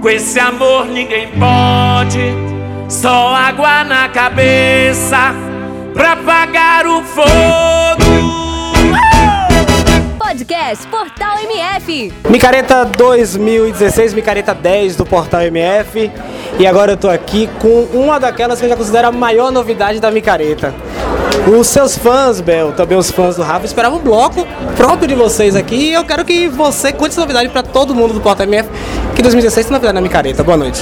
Com esse amor ninguém pode, só água na cabeça pra apagar o fogo. Podcast Portal MF. Micareta 2016, Micareta 10 do Portal MF. E agora eu tô aqui com uma daquelas que eu já considero a maior novidade da Micareta. Os seus fãs, Bel, também os fãs do Rafa, esperavam um bloco próprio de vocês aqui. E eu quero que você conte essa novidade para todo mundo do Portal MF, que 2016 tem novidade na Micareta. Boa noite.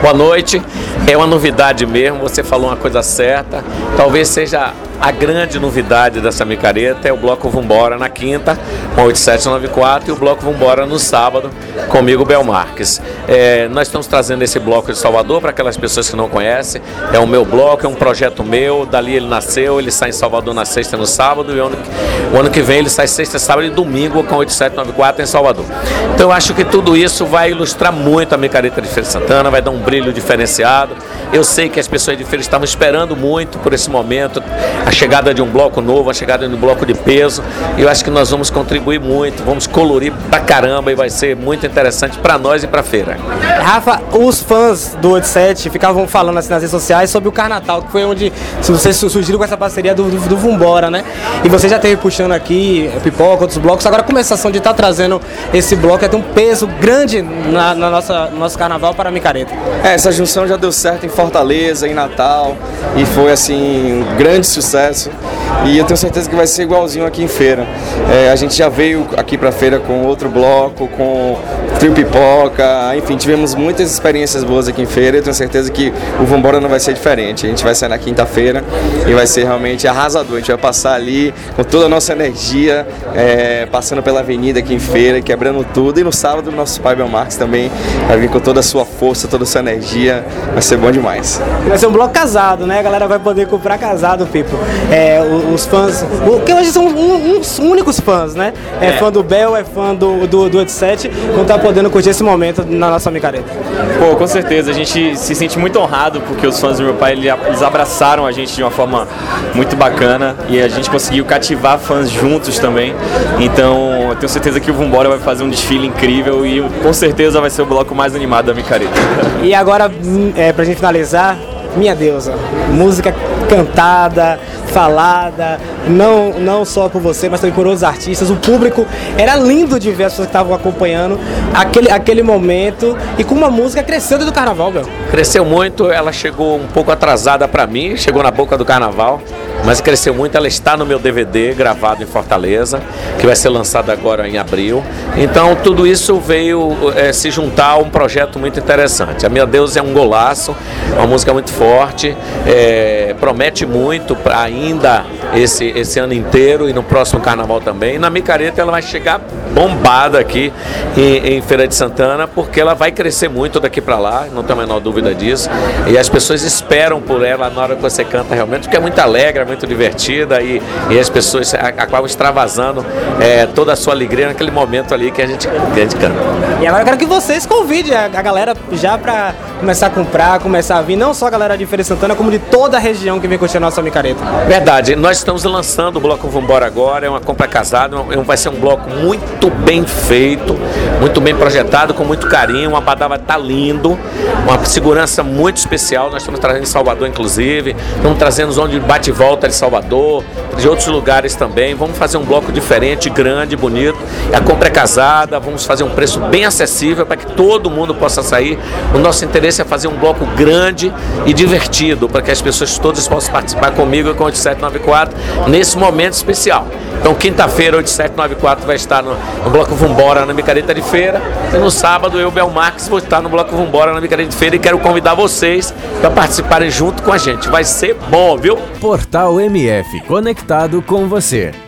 Boa noite. É uma novidade mesmo, você falou uma coisa certa. Talvez seja a grande novidade dessa micareta é o bloco Vambora na quinta, com 8794, e o bloco Vambora no sábado, comigo, Bel Marques. É, nós estamos trazendo esse bloco de Salvador para aquelas pessoas que não conhecem. É o meu bloco, é um projeto meu, dali ele nasceu, ele sai em Salvador na sexta e no sábado, e o ano, o ano que vem ele sai sexta, sábado e domingo com 8794 em Salvador. Então eu acho que tudo isso vai ilustrar muito a micareta de Feira Santana, vai dar um brilho diferenciado. Eu sei que as pessoas de Feira estavam esperando muito por esse momento a chegada de um bloco novo, a chegada de um bloco de peso. E eu acho que nós vamos contribuir muito, vamos colorir pra caramba e vai ser muito interessante para nós e pra feira. Rafa, os fãs do 87 ficavam falando assim nas redes sociais sobre o Carnatal, que foi onde vocês surgiram com essa parceria do, do, do Vumbora, né? E você já teve puxando aqui pipoca, outros blocos. Agora a começação de estar tá trazendo esse bloco é ter um peso grande na, na, nossa, no nosso carnaval para a micareta. É, essa junção já deu certo em Fortaleza, em Natal, e foi assim um grande sucesso e eu tenho certeza que vai ser igualzinho aqui em feira. É, a gente já veio aqui para feira com outro bloco, com trio pipoca, enfim, tivemos muitas experiências boas aqui em feira e eu tenho certeza que o Vambora não vai ser diferente. A gente vai sair na quinta-feira e vai ser realmente arrasador. A gente vai passar ali com toda a nossa energia, é, passando pela avenida aqui em feira, quebrando tudo. E no sábado, nosso pai Belmarques também vai vir com toda a sua força, toda a sua energia. Vai ser bom demais. Vai ser um bloco casado, né? A galera vai poder comprar casado, Pipo é, os fãs, que hoje são uns únicos fãs, né? É, é, fã do Bel, é fã do, do, do 87, não tá podendo curtir esse momento na nossa micareta. Pô, com certeza, a gente se sente muito honrado porque os fãs do meu pai, eles abraçaram a gente de uma forma muito bacana e a gente conseguiu cativar fãs juntos também. Então, eu tenho certeza que o Vambora vai fazer um desfile incrível e com certeza vai ser o bloco mais animado da micareta. E agora, é, pra gente finalizar, minha deusa, música cantada, falada, não, não só por você, mas também por outros artistas. O público era lindo de ver as pessoas que estavam acompanhando aquele, aquele momento e com uma música cresceu dentro do carnaval, meu. Cresceu muito, ela chegou um pouco atrasada para mim, chegou na boca do carnaval mas cresceu muito. Ela está no meu DVD gravado em Fortaleza, que vai ser lançado agora em abril. Então tudo isso veio é, se juntar a um projeto muito interessante. A Minha Deus é um golaço, uma música muito forte, é, promete muito ainda esse, esse ano inteiro e no próximo carnaval também. Na Micareta ela vai chegar bombada aqui em, em Feira de Santana, porque ela vai crescer muito daqui para lá, não tenho a menor dúvida disso. E as pessoas esperam por ela na hora que você canta realmente, porque é muito alegre, é muito divertida e, e as pessoas acabam extravasando é, toda a sua alegria naquele momento ali que a gente, que a gente canta. E agora eu quero que vocês convidem a, a galera já para começar a comprar, começar a vir, não só a galera de Feira de Santana, como de toda a região que vem curtir a nossa micareta. Verdade, nós estamos lançando o bloco Vambora agora, é uma compra casada, vai ser um bloco muito bem feito, muito bem projetado, com muito carinho, uma badava tá lindo, uma segurança muito especial, nós estamos trazendo em Salvador inclusive, estamos trazendo onde bate e volta de Salvador, de outros lugares também, vamos fazer um bloco diferente, grande, bonito, a compra é casada, vamos fazer um preço bem acessível para que todo mundo possa sair, o nosso interesse é fazer um bloco grande e divertido, para que as pessoas todas possam participar comigo com o 8794 nesse momento especial. Então, quinta-feira, 8794 vai estar no, no Bloco Vambora na Micareta de Feira. E no sábado, eu, Bel Marques, vou estar no Bloco Vambora na Micareta de Feira e quero convidar vocês para participarem junto com a gente. Vai ser bom, viu? Portal MF, conectado com você.